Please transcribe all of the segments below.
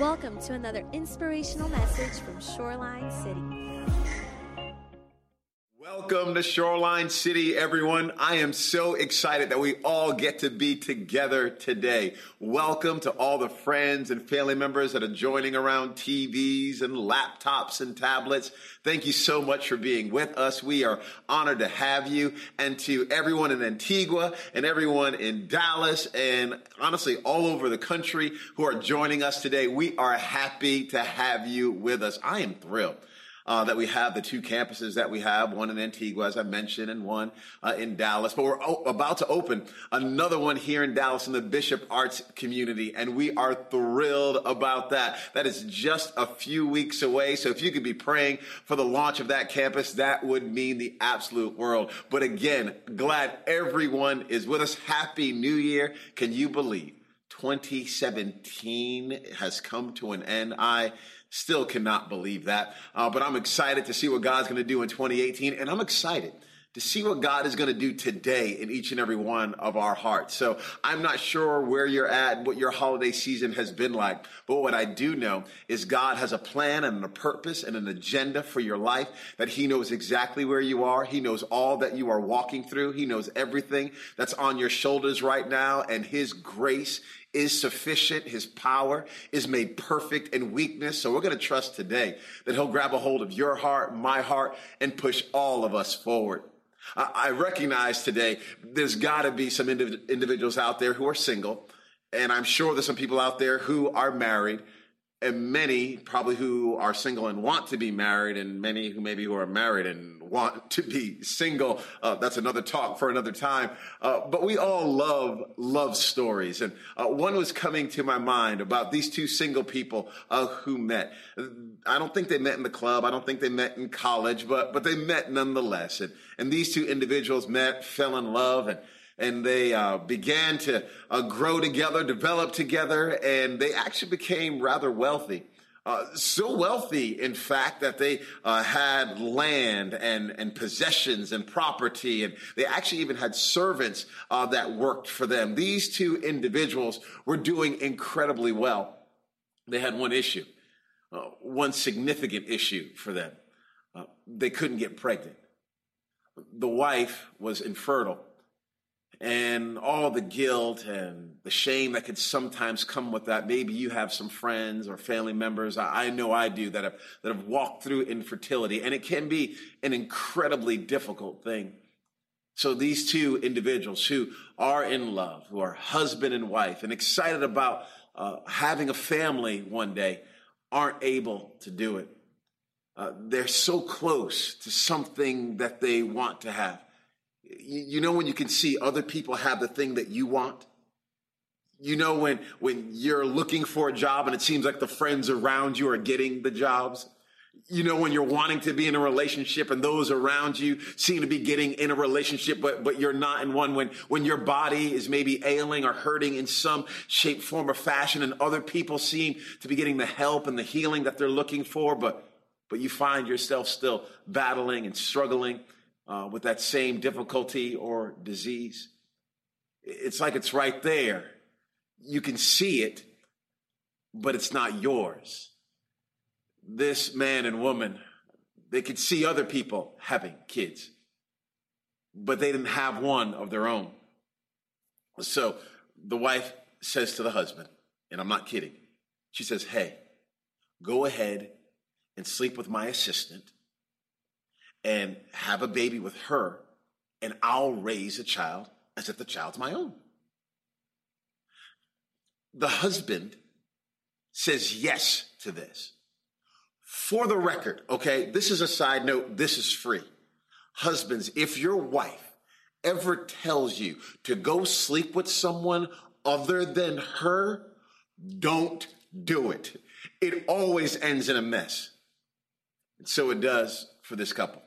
Welcome to another inspirational message from Shoreline City. Welcome to Shoreline City, everyone. I am so excited that we all get to be together today. Welcome to all the friends and family members that are joining around TVs and laptops and tablets. Thank you so much for being with us. We are honored to have you and to everyone in Antigua and everyone in Dallas and honestly all over the country who are joining us today. We are happy to have you with us. I am thrilled uh, that we have the two campuses that we have, one in Antigua, as I mentioned, and one uh, in Dallas. But we're o- about to open another one here in Dallas in the Bishop Arts community, and we are thrilled about that. That is just a few weeks away. So if you could be praying for the launch of that campus, that would mean the absolute world. But again, glad everyone is with us. Happy New Year. Can you believe 2017 has come to an end? I Still cannot believe that. Uh, but I'm excited to see what God's going to do in 2018. And I'm excited to see what God is going to do today in each and every one of our hearts. So I'm not sure where you're at what your holiday season has been like, but what I do know is God has a plan and a purpose and an agenda for your life that he knows exactly where you are. He knows all that you are walking through. He knows everything that's on your shoulders right now and his grace is sufficient. His power is made perfect in weakness. So we're going to trust today that he'll grab a hold of your heart, my heart, and push all of us forward. I recognize today there's got to be some indiv- individuals out there who are single, and I'm sure there's some people out there who are married, and many probably who are single and want to be married, and many who maybe who are married and want to be single. Uh, that's another talk for another time. Uh, but we all love love stories, and uh, one was coming to my mind about these two single people uh, who met. I don't think they met in the club. I don't think they met in college, but but they met nonetheless. And and these two individuals met, fell in love, and and they uh, began to uh, grow together, develop together, and they actually became rather wealthy. Uh, so wealthy, in fact, that they uh, had land and, and possessions and property, and they actually even had servants uh, that worked for them. These two individuals were doing incredibly well. They had one issue, uh, one significant issue for them. They couldn't get pregnant. The wife was infertile and all the guilt and the shame that could sometimes come with that. Maybe you have some friends or family members. I, know I do that have, that have walked through infertility and it can be an incredibly difficult thing. So these two individuals who are in love, who are husband and wife and excited about uh, having a family one day aren't able to do it. Uh, they're so close to something that they want to have you know when you can see other people have the thing that you want? You know when when you're looking for a job and it seems like the friends around you are getting the jobs? You know when you're wanting to be in a relationship and those around you seem to be getting in a relationship but but you're not in one when when your body is maybe ailing or hurting in some shape form or fashion and other people seem to be getting the help and the healing that they're looking for but but you find yourself still battling and struggling uh, with that same difficulty or disease. It's like it's right there. You can see it, but it's not yours. This man and woman, they could see other people having kids, but they didn't have one of their own. So the wife says to the husband, and I'm not kidding, she says, Hey, go ahead and sleep with my assistant and have a baby with her, and I'll raise a child as if the child's my own. The husband says yes to this. For the record, okay, this is a side note, this is free. Husbands, if your wife ever tells you to go sleep with someone other than her, don't do it. It always ends in a mess. And so it does for this couple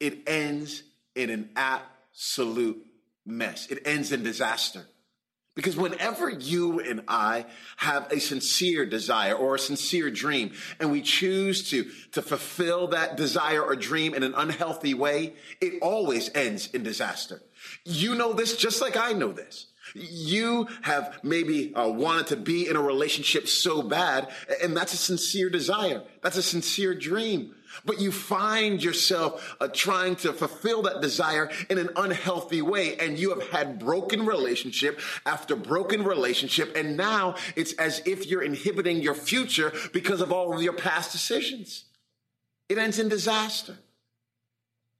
it ends in an absolute mess. It ends in disaster. Because whenever you and I have a sincere desire or a sincere dream and we choose to, to fulfill that desire or dream in an unhealthy way, it always ends in disaster. You know this just like I know this. You have maybe uh, wanted to be in a relationship so bad, and that's a sincere desire. That's a sincere dream. But you find yourself uh, trying to fulfill that desire in an unhealthy way, and you have had broken relationship after broken relationship, and now it's as if you're inhibiting your future because of all of your past decisions. It ends in disaster.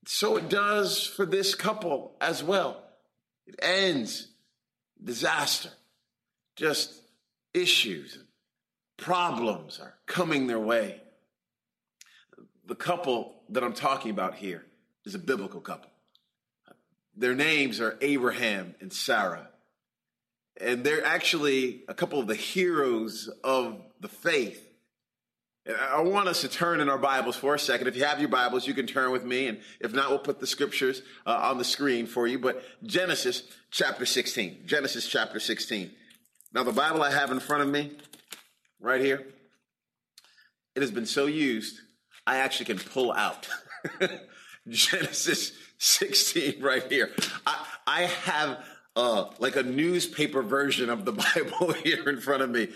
So it does for this couple as well. It ends disaster. Just issues and problems are coming their way. The couple that I'm talking about here is a biblical couple. Their names are Abraham and Sarah. And they're actually a couple of the heroes of the faith. I want us to turn in our Bibles for a second. If you have your Bibles, you can turn with me. And if not, we'll put the scriptures uh, on the screen for you. But Genesis chapter 16. Genesis chapter 16. Now, the Bible I have in front of me, right here, it has been so used, I actually can pull out Genesis 16 right here. I, I have uh, like a newspaper version of the Bible here in front of me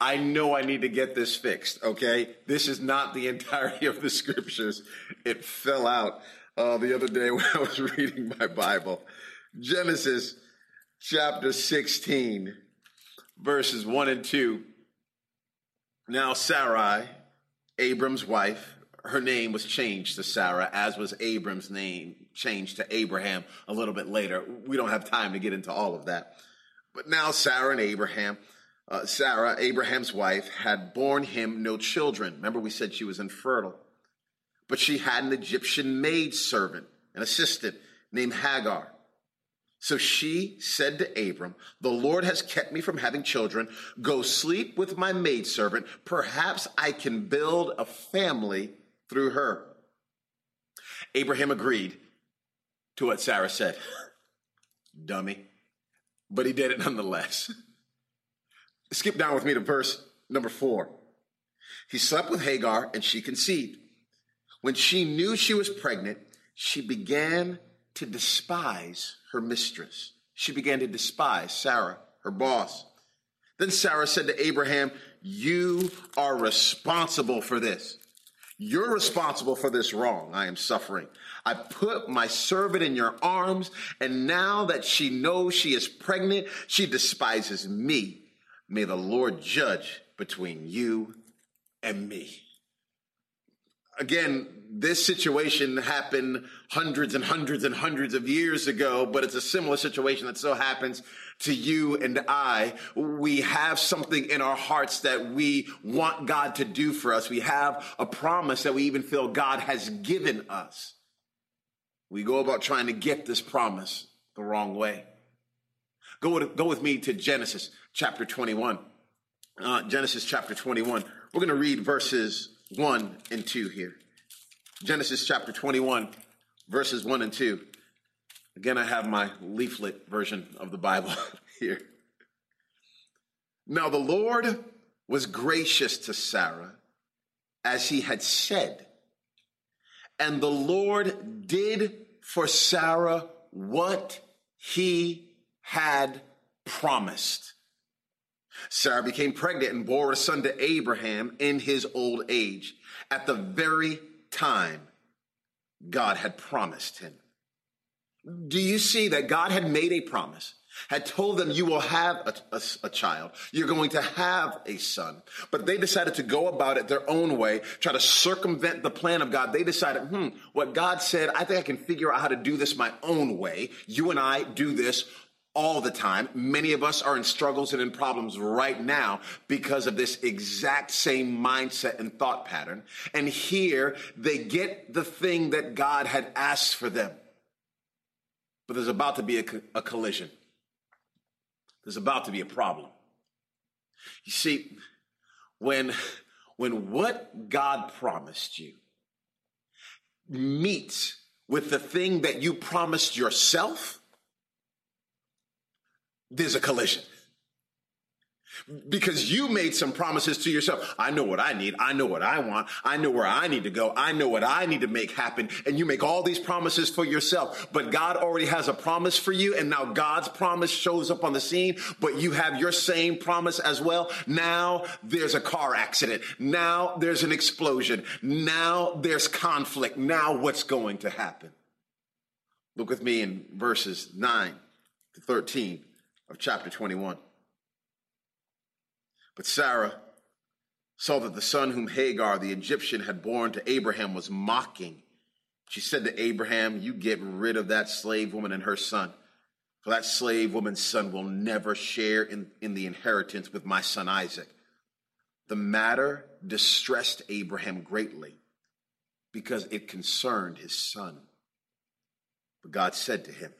I know I need to get this fixed, okay? This is not the entirety of the scriptures. It fell out uh, the other day when I was reading my Bible. Genesis chapter 16, verses 1 and 2. Now, Sarai, Abram's wife, her name was changed to Sarah, as was Abram's name changed to Abraham a little bit later. We don't have time to get into all of that. But now, Sarah and Abraham uh, Sarah, Abraham's wife, had borne him no children. Remember, we said she was infertile. But she had an Egyptian maid servant, an assistant named Hagar. So she said to Abram, The Lord has kept me from having children. Go sleep with my maidservant. Perhaps I can build a family through her. Abraham agreed to what Sarah said. Dummy. But he did it nonetheless. Skip down with me to verse number four. He slept with Hagar and she conceived. When she knew she was pregnant, she began to despise her mistress. She began to despise Sarah, her boss. Then Sarah said to Abraham, You are responsible for this. You're responsible for this wrong I am suffering. I put my servant in your arms, and now that she knows she is pregnant, she despises me May the Lord judge between you and me. Again, this situation happened hundreds and hundreds and hundreds of years ago, but it's a similar situation that still happens to you and I. We have something in our hearts that we want God to do for us. We have a promise that we even feel God has given us. We go about trying to get this promise the wrong way. Go with, go with me to Genesis chapter 21. Uh, Genesis chapter 21. We're going to read verses 1 and 2 here. Genesis chapter 21, verses 1 and 2. Again, I have my leaflet version of the Bible here. Now, the Lord was gracious to Sarah as he had said, and the Lord did for Sarah what he had promised. Sarah became pregnant and bore a son to Abraham in his old age at the very time God had promised him. Do you see that God had made a promise? Had told them, You will have a, a, a, child. You're going to have a son. But they decided to go about it their own way, try to circumvent the plan of God. They decided, Hmm, what God said, I think I can figure out how to do this my own way. You and I do this all the time. Many of us are in struggles and in problems right now because of this exact same mindset and thought pattern. And here they get the thing that God had asked for them. But there's about to be a, a collision. There's about to be a problem. You see, when, when what God promised you meets with the thing that you promised yourself, there's a collision. because you made some promises to yourself. I know what I need. I know what I want. I know where I need to go. I know what I need to make happen. And you make all these promises for yourself, but God already has a promise for you. And now God's promise shows up on the scene, but you have your same promise as well. Now there's a car accident. Now there's an explosion. Now there's conflict. Now what's going to happen? Look with me in verses 9 to 13 of chapter 21. But Sarah saw that the son whom Hagar the Egyptian had borne to Abraham was mocking. She said to Abraham, You get rid of that slave woman and her son, for that slave woman's son will never share in, in the inheritance with my son Isaac. The matter distressed Abraham greatly because it concerned his son. But God said to him,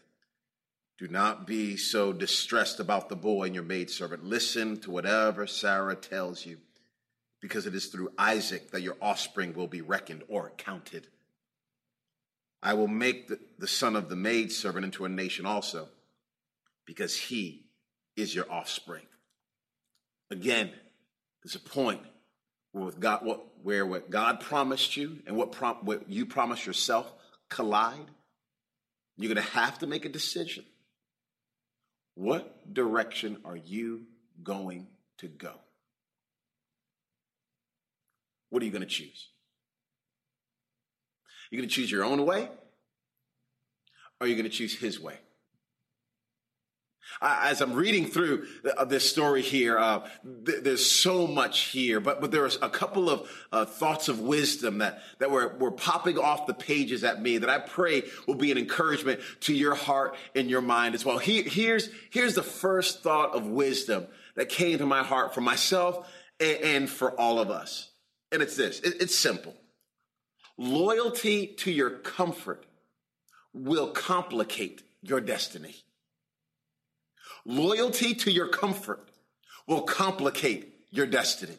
do not be so distressed about the boy and your maidservant. Listen to whatever Sarah tells you, because it is through Isaac that your offspring will be reckoned or counted. I will make the, the son of the maidservant into a nation also, because he is your offspring. Again, there's a point where, with God, what, where what God promised you and what, prom, what you promised yourself collide. You're going to have to make a decision. What direction are you going to go? What are you going to choose? You're going to choose your own way? Or are you going to choose his way? As I'm reading through uh, this story here, uh, th- there's so much here, but, but there's a couple of uh, thoughts of wisdom that, that were, were popping off the pages at me that I pray will be an encouragement to your heart and your mind as well. He, here's, here's the first thought of wisdom that came to my heart for myself and, and for all of us. And it's this it, it's simple loyalty to your comfort will complicate your destiny. Loyalty to your comfort will complicate your destiny.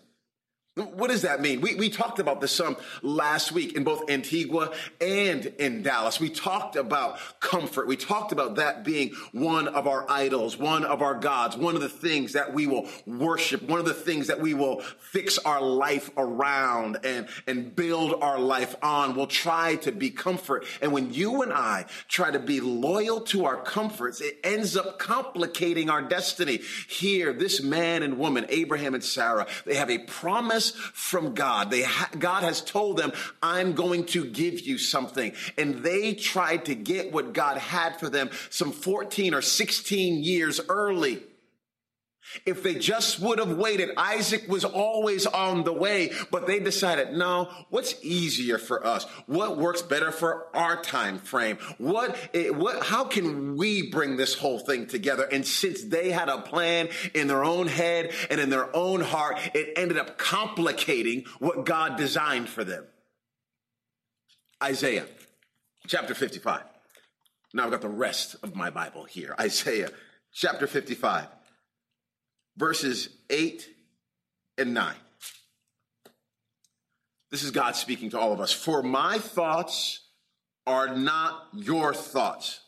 What does that mean? We, we talked about this some last week in both Antigua and in Dallas. We talked about comfort. We talked about that being one of our idols, one of our gods, one of the things that we will worship, one of the things that we will fix our life around and, and build our life on. We'll try to be comfort. And when you and I try to be loyal to our comforts, it ends up complicating our destiny. Here, this man and woman, Abraham and Sarah, they have a promise promise from God. They ha- God has told them, I'm going to give you something. And they tried to get what God had for them some 14 or 16 years early. If they just would have waited, Isaac was always on the way, but they decided, no, what's easier for us? What works better for our time frame? What, eh, what, how can we bring this whole thing together? And since they had a plan in their own head and in their own heart, it ended up complicating what God designed for them. Isaiah chapter 55. Now I've got the rest of my Bible here. Isaiah chapter 55 verses 8 and 9. This is God speaking to all of us. For my thoughts are not your thoughts,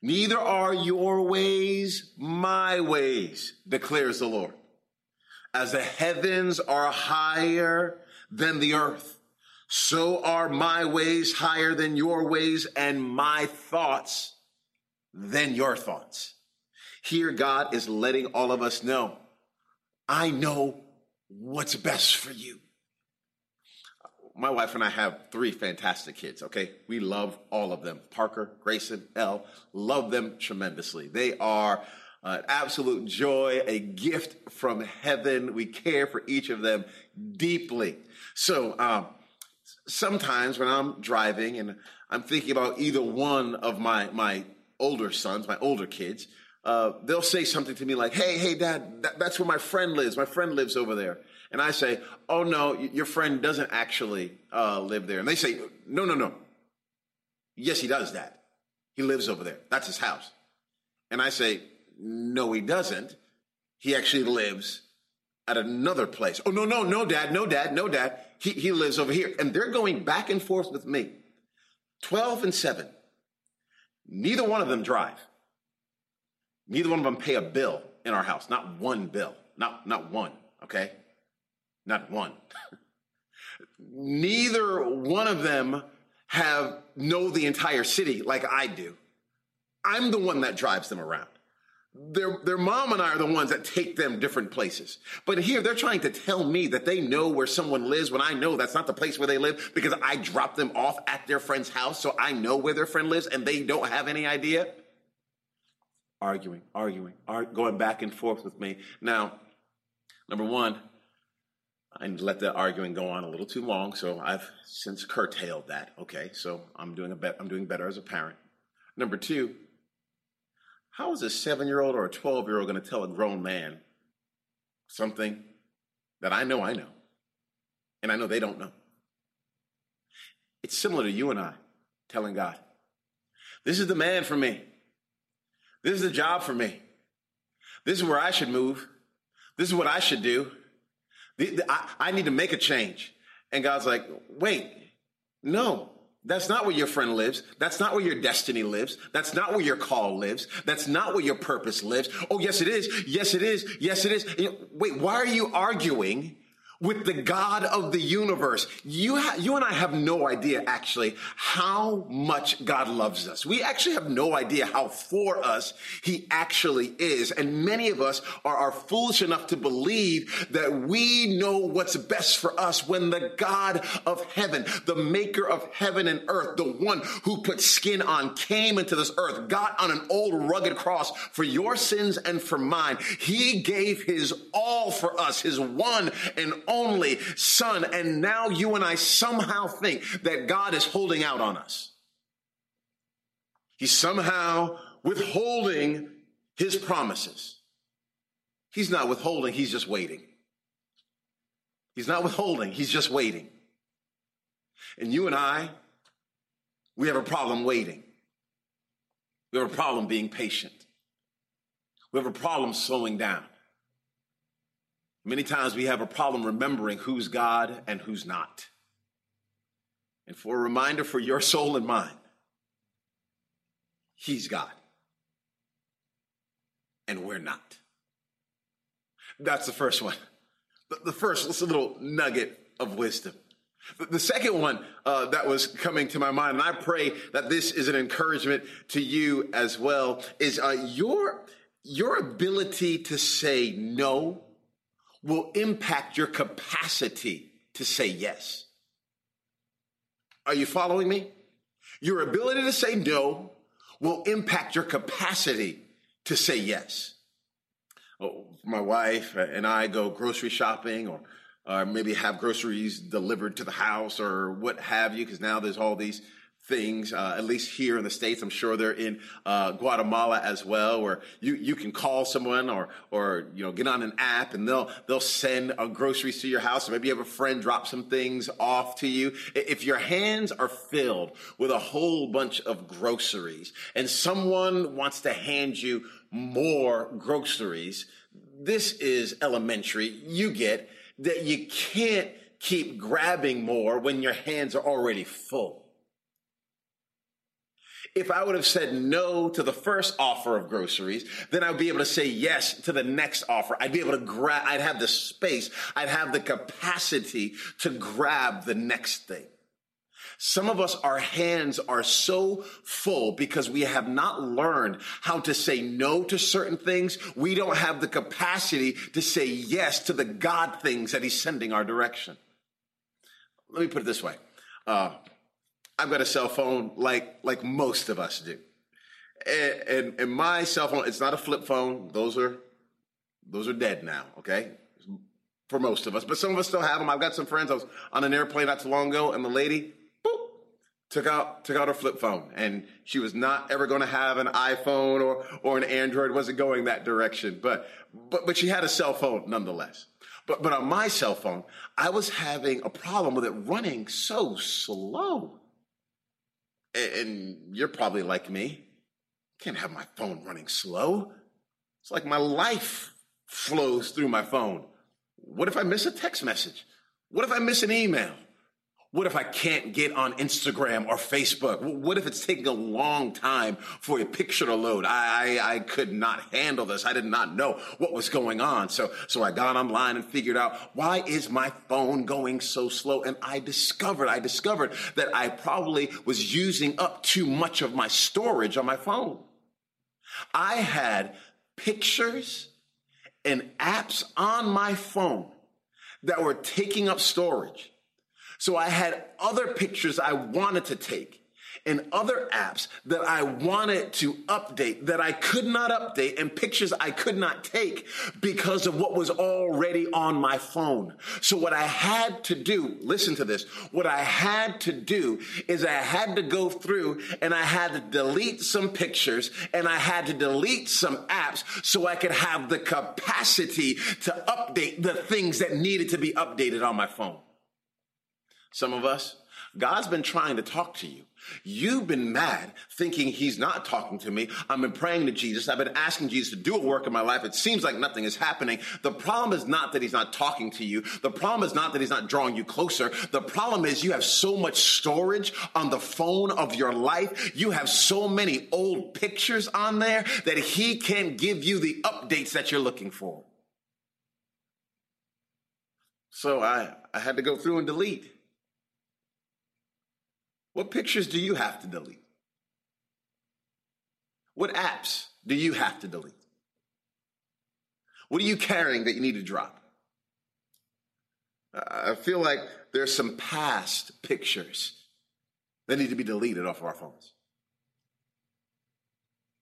neither are your ways my ways, declares the Lord. As the heavens are higher than the earth, so are my ways higher than your ways, and my thoughts than your thoughts. Here, God is letting all of us know I know what's best for you. My wife and I have three fantastic kids, okay? We love all of them Parker, Grayson, Elle, love them tremendously. They are an absolute joy, a gift from heaven. We care for each of them deeply. So, um, sometimes when I'm driving and I'm thinking about either one of my, my older sons, my older kids, uh, they'll say something to me like, "Hey, hey, Dad, that, that's where my friend lives. My friend lives over there." And I say, "Oh no, your friend doesn't actually uh, live there." And they say, "No, no, no. Yes, he does that. He lives over there. That's his house." And I say, "No, he doesn't. He actually lives at another place." "Oh no, no, no, Dad, no, Dad, no, Dad. He he lives over here." And they're going back and forth with me. Twelve and seven. Neither one of them drive. Neither one of them pay a bill in our house, not one bill. not, not one, okay? Not one. Neither one of them have know the entire city like I do. I'm the one that drives them around. Their, their mom and I are the ones that take them different places. But here they're trying to tell me that they know where someone lives when I know that's not the place where they live because I dropped them off at their friend's house. So I know where their friend lives and they don't have any idea. Arguing, arguing, arg- going back and forth with me. Now, number one, I let the arguing go on a little too long, so I've since curtailed that. Okay, so I'm doing a bet. I'm doing better as a parent. Number two, how is a seven year old or a 12 year old going to tell a grown man something that I know I know, and I know they don't know? It's similar to you and I telling God, This is the man for me. This is the job for me. This is where I should move. This is what I should do. I, I need to make a change. And God's like, wait, no, that's not where your friend lives. That's not where your destiny lives. That's not where your call lives. That's not where your purpose lives. Oh, yes, it is. Yes, it is. Yes, it is. Wait, why are you arguing with the God of the universe. You, ha- you and I have no idea actually how much God loves us. We actually have no idea how for us he actually is. And many of us are, are foolish enough to believe that we know what's best for us when the God of heaven, the maker of heaven and earth, the one who put skin on, came into this earth, got on an old rugged cross for your sins and for mine. He gave his all for us, his one and only son. And now you and I somehow think that God is holding out on us. He's somehow withholding his promises. He's not withholding, he's just waiting. He's not withholding, he's just waiting. And you and I, we have a problem waiting. We have a problem being patient. We have a problem slowing down. Many times we have a problem remembering who's God and who's not. And for a reminder for your soul and mine, He's God. And we're not. That's the first one. The first, it's a little nugget of wisdom. The second one uh, that was coming to my mind, and I pray that this is an encouragement to you as well, is uh, your your ability to say no will impact your capacity to say yes. Are you following me? Your ability to say no will impact your capacity to say yes. Oh, my wife and I go grocery shopping or, or maybe have groceries delivered to the house or what have you, because now there's all these things, uh, at least here in the States. I'm sure they're in uh, Guatemala as well, where you, you can call someone or, or, you know, get on an app and they'll, they'll send groceries to your house. Or maybe you have a friend drop some things off to you. If your hands are filled with a whole bunch of groceries and someone wants to hand you more groceries, this is elementary. You get that you can't keep grabbing more when your hands are already full if I would have said no to the first offer of groceries, then I would be able to say yes to the next offer. I'd be able to grab, I'd have the space, I'd have the capacity to grab the next thing. Some of us, our hands are so full because we have not learned how to say no to certain things. We don't have the capacity to say yes to the God things that He's sending our direction. Let me put it this way. Uh, I've got a cell phone like like most of us do. And, and, and my cell phone, it's not a flip phone. Those are those are dead now, okay? For most of us. But some of us still have them. I've got some friends. I was on an airplane not too long ago, and the lady, boop, took out took out her flip phone. And she was not ever to have an iPhone or or an Android, wasn't going that direction. But but but she had a cell phone nonetheless. But but on my cell phone, I was having a problem with it running so slow and you're probably like me. Can't have my phone running slow. It's like my life flows through my phone. What if I miss a text message? What if I miss an email? What if I can't get on Instagram or Facebook? What if it's taking a long time for a picture to load? I, I, I, could not handle this. I did not know what was going on. So, so I got online and figured out why is my phone going so slow? And I discovered, I discovered that I probably was using up too much of my storage on my phone. I had pictures and apps on my phone that were taking up storage so I had other pictures I wanted to take and other apps that I wanted to update that I could not update and pictures I could not take because of what was already on my phone. So what I had to do, listen to this, what I had to do is I had to go through and I had to delete some pictures and I had to delete some apps so I could have the capacity to update the things that needed to be updated on my phone. Some of us, God's been trying to talk to you. You've been mad thinking he's not talking to me. I've been praying to Jesus. I've been asking Jesus to do a work in my life. It seems like nothing is happening. The problem is not that he's not talking to you. The problem is not that he's not drawing you closer. The problem is you have so much storage on the phone of your life. You have so many old pictures on there that he can't give you the updates that you're looking for. So I, I had to go through and delete. What pictures do you have to delete? What apps do you have to delete? What are you carrying that you need to drop? I feel like there's some past pictures that need to be deleted off of our phones.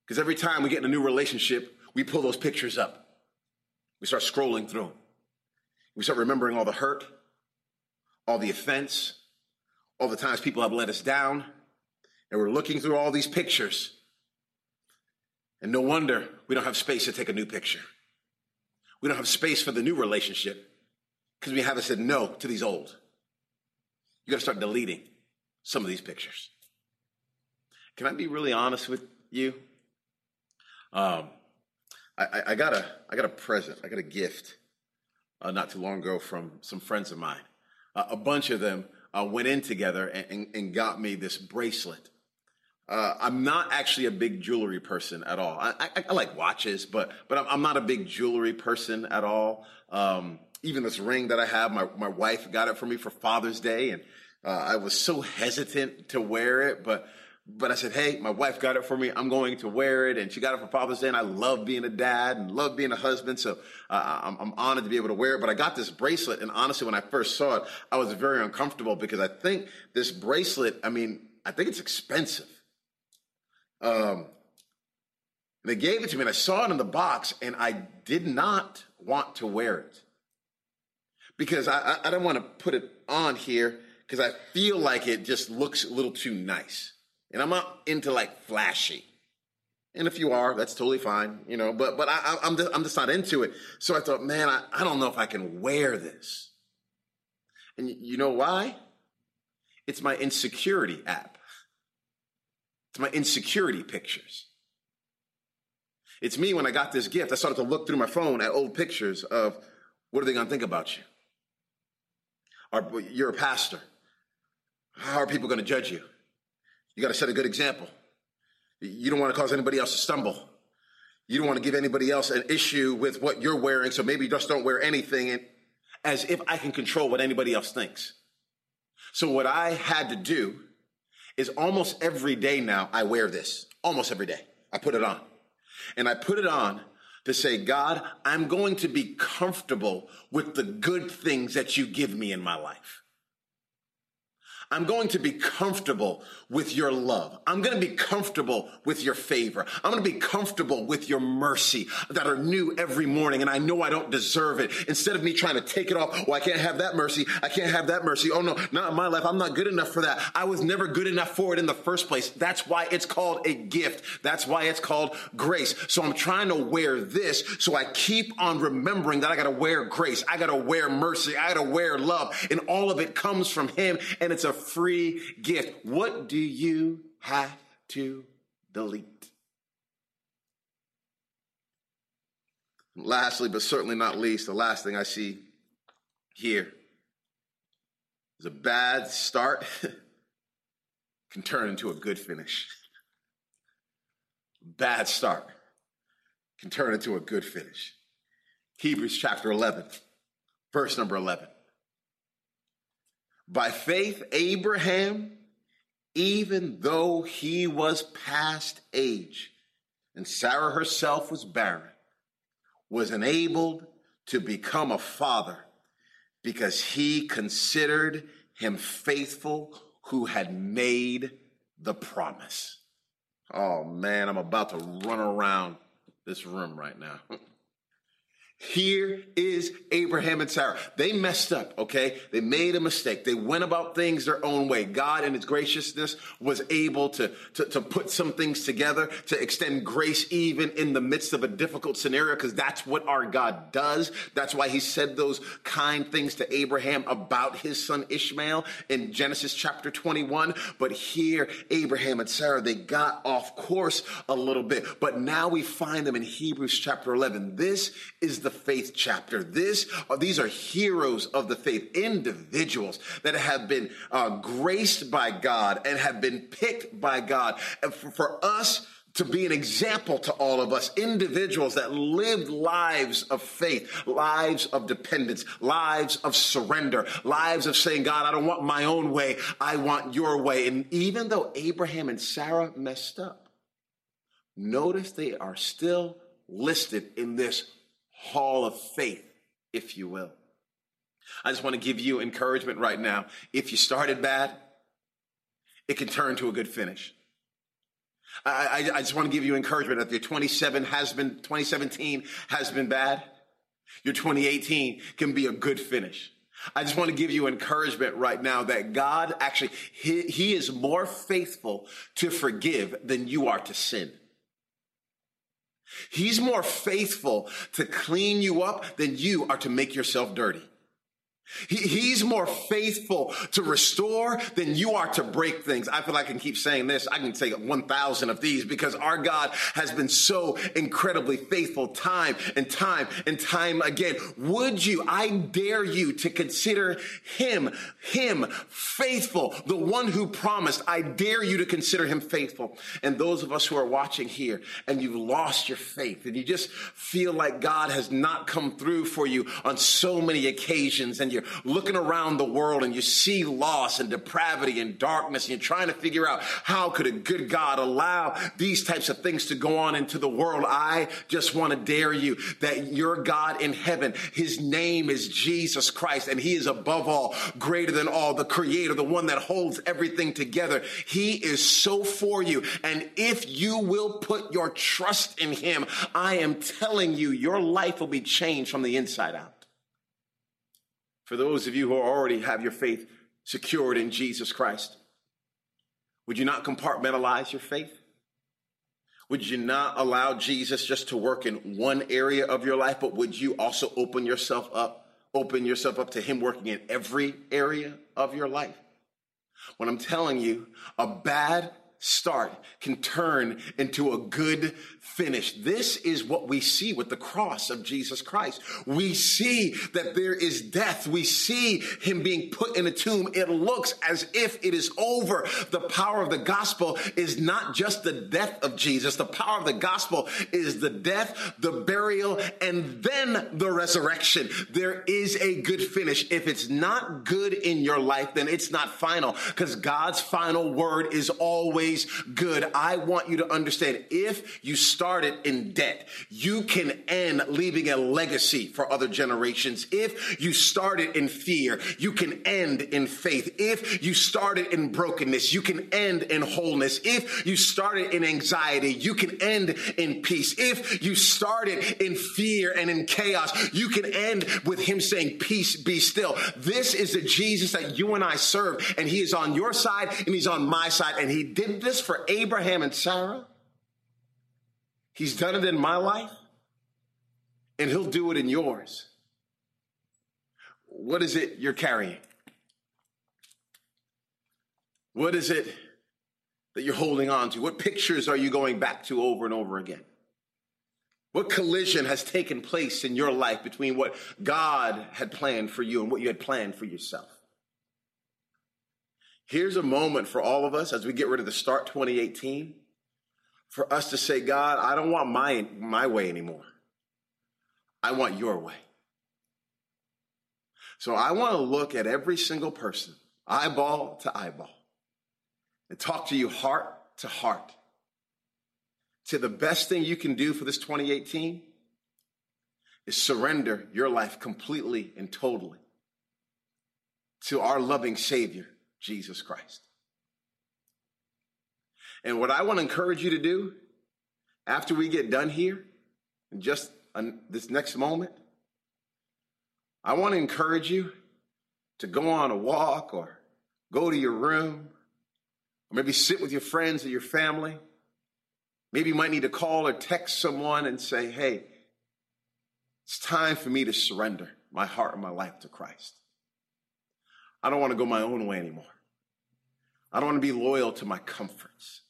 Because every time we get in a new relationship, we pull those pictures up. We start scrolling through them. We start remembering all the hurt, all the offense, all the times people have let us down, and we're looking through all these pictures. And no wonder we don't have space to take a new picture. We don't have space for the new relationship because we haven't said no to these old. You got to start deleting some of these pictures. Can I be really honest with you? Um, I, I, got a I got a present. I got a gift uh, not too long ago from some friends of mine. Uh, a bunch of them uh, went in together and, and, and, got me this bracelet. Uh, I'm not actually a big jewelry person at all. I, I, I like watches, but but I'm, I'm, not a big jewelry person at all. Um, even this ring that I have, my my wife got it for me for Father's Day, and uh, I was so hesitant to wear it, but but I said, hey, my wife got it for me. I'm going to wear it. And she got it for Father's Day. And I love being a dad and love being a husband. So uh, I'm, I'm, honored to be able to wear it. But I got this bracelet. And honestly, when I first saw it, I was very uncomfortable because I think this bracelet, I mean, I think it's expensive. Um, they gave it to me and I saw it in the box and I did not want to wear it because I, I, I don't want to put it on here because I feel like it just looks a little too nice. And I'm not into like flashy. And if you are, that's totally fine, you know, but, but I, am just, I'm just not into it. So I thought, man, I, I don't know if I can wear this. And you know why? It's my insecurity app. It's my insecurity pictures. It's me when I got this gift. I started to look through my phone at old pictures of what are they going to think about you? Are, you're a pastor. How are people going to judge you? You got to set a good example. You don't want to cause anybody else to stumble. You don't want to give anybody else an issue with what you're wearing, so maybe just don't wear anything as if I can control what anybody else thinks. So what I had to do is almost every day now I wear this. Almost every day. I put it on. And I put it on to say, God, I'm going to be comfortable with the good things that you give me in my life. I'm going to be comfortable with your love. I'm going to be comfortable with your favor. I'm going to be comfortable with your mercy that are new every morning. And I know I don't deserve it. Instead of me trying to take it off, oh, I can't have that mercy. I can't have that mercy. Oh no, not in my life. I'm not good enough for that. I was never good enough for it in the first place. That's why it's called a gift. That's why it's called grace. So I'm trying to wear this so I keep on remembering that I got to wear grace. I got to wear mercy. I got to wear love. And all of it comes from him. And it's a free gift. What do you have to delete? Lastly, but certainly not least, the last thing I see here is a bad start can turn into a good finish. Bad start can turn into a good finish. Hebrews chapter 11, verse number 11. By faith, Abraham, even though he was past age, and Sarah herself was barren, was enabled to become a father because he considered him faithful who had made the promise. Oh man, I'm about to run around this room right now. Here is Abraham and Sarah. They messed up, okay? They made a mistake. They went about things their own way. God, in his graciousness, was able to, to, to put some things together, to extend grace even in the midst of a difficult scenario, because that's what our God does. That's why he said those kind things to Abraham about his son Ishmael in Genesis chapter 21. But here, Abraham and Sarah, they got off course a little bit. But now we find them in Hebrews chapter 11. This is the faith chapter. This, uh, these are heroes of the faith, individuals that have been uh, graced by God and have been picked by God. And for, for us, to be an example to all of us, individuals that lived lives of faith, lives of dependence, lives of surrender, lives of saying, God, I don't want my own way, I want your way. And even though Abraham and Sarah messed up, notice they are still listed in this hall of faith, if you will. I just want to give you encouragement right now. If you started bad, it can turn to a good finish. I, I, I just want to give you encouragement. If your 27 has been 2017 has been bad, your 2018 can be a good finish. I just want to give you encouragement right now that God actually, he, he is more faithful to forgive than you are to sin. He's more faithful to clean you up than you are to make yourself dirty. He, he's more faithful to restore than you are to break things. I feel like I can keep saying this. I can say 1,000 of these because our God has been so incredibly faithful time and time and time again. Would you, I dare you to consider him, him faithful, the one who promised. I dare you to consider him faithful. And those of us who are watching here and you've lost your faith and you just feel like God has not come through for you on so many occasions and you're looking around the world and you see loss and depravity and darkness and you're trying to figure out how could a good God allow these types of things to go on into the world. I just want to dare you that your God in heaven, his name is Jesus Christ and he is above all, greater than all, the creator, the one that holds everything together. He is so for you. And if you will put your trust in him, I am telling you, your life will be changed from the inside out. For those of you who already have your faith secured in Jesus Christ, would you not compartmentalize your faith? Would you not allow Jesus just to work in one area of your life, but would you also open yourself up, open yourself up to Him working in every area of your life? When I'm telling you, a bad start can turn into a good finish. This is what we see with the cross of Jesus Christ. We see that there is death. We see him being put in a tomb. It looks as if it is over. The power of the gospel is not just the death of Jesus. The power of the gospel is the death, the burial, and then the resurrection. There is a good finish. If it's not good in your life, then it's not final because God's final word is always good. I want you to understand if you started in debt, you can end leaving a legacy for other generations. If you started in fear, you can end in faith. If you started in brokenness, you can end in wholeness. If you started in anxiety, you can end in peace. If you started in fear and in chaos, you can end with him saying, peace be still. This is the Jesus that you and I serve and he is on your side and he's on my side. And he did this for Abraham and Sarah. He's done it in my life, and He'll do it in yours. What is it you're carrying? What is it that you're holding on to? What pictures are you going back to over and over again? What collision has taken place in your life between what God had planned for you and what you had planned for yourself? Here's a moment for all of us as we get ready to start 2018 for us to say, God, I don't want my, my way anymore. I want your way. So I want to look at every single person, eyeball to eyeball, and talk to you heart to heart. To the best thing you can do for this 2018 is surrender your life completely and totally to our loving Savior, Jesus Christ. And what I want to encourage you to do after we get done here, in just this next moment, I want to encourage you to go on a walk or go to your room, or maybe sit with your friends or your family. Maybe you might need to call or text someone and say, hey, it's time for me to surrender my heart and my life to Christ. I don't want to go my own way anymore. I don't want to be loyal to my comforts.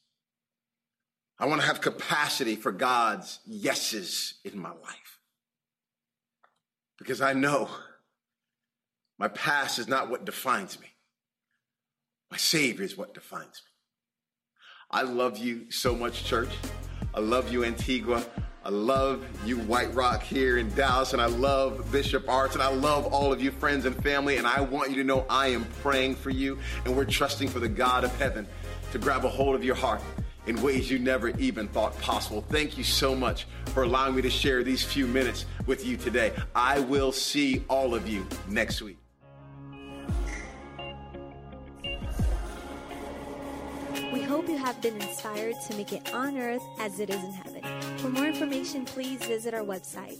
I want to have capacity for God's yeses in my life. Because I know my past is not what defines me. My Savior is what defines me. I love you so much, church. I love you, Antigua. I love you, White Rock here in Dallas, and I love Bishop Arts, and I love all of you friends and family, and I want you to know I am praying for you, and we're trusting for the God of heaven to grab a hold of your heart in ways you never even thought possible. Thank you so much for allowing me to share these few minutes with you today. I will see all of you next week. Hope you have been inspired to make it on earth as it is in heaven. For more information, please visit our website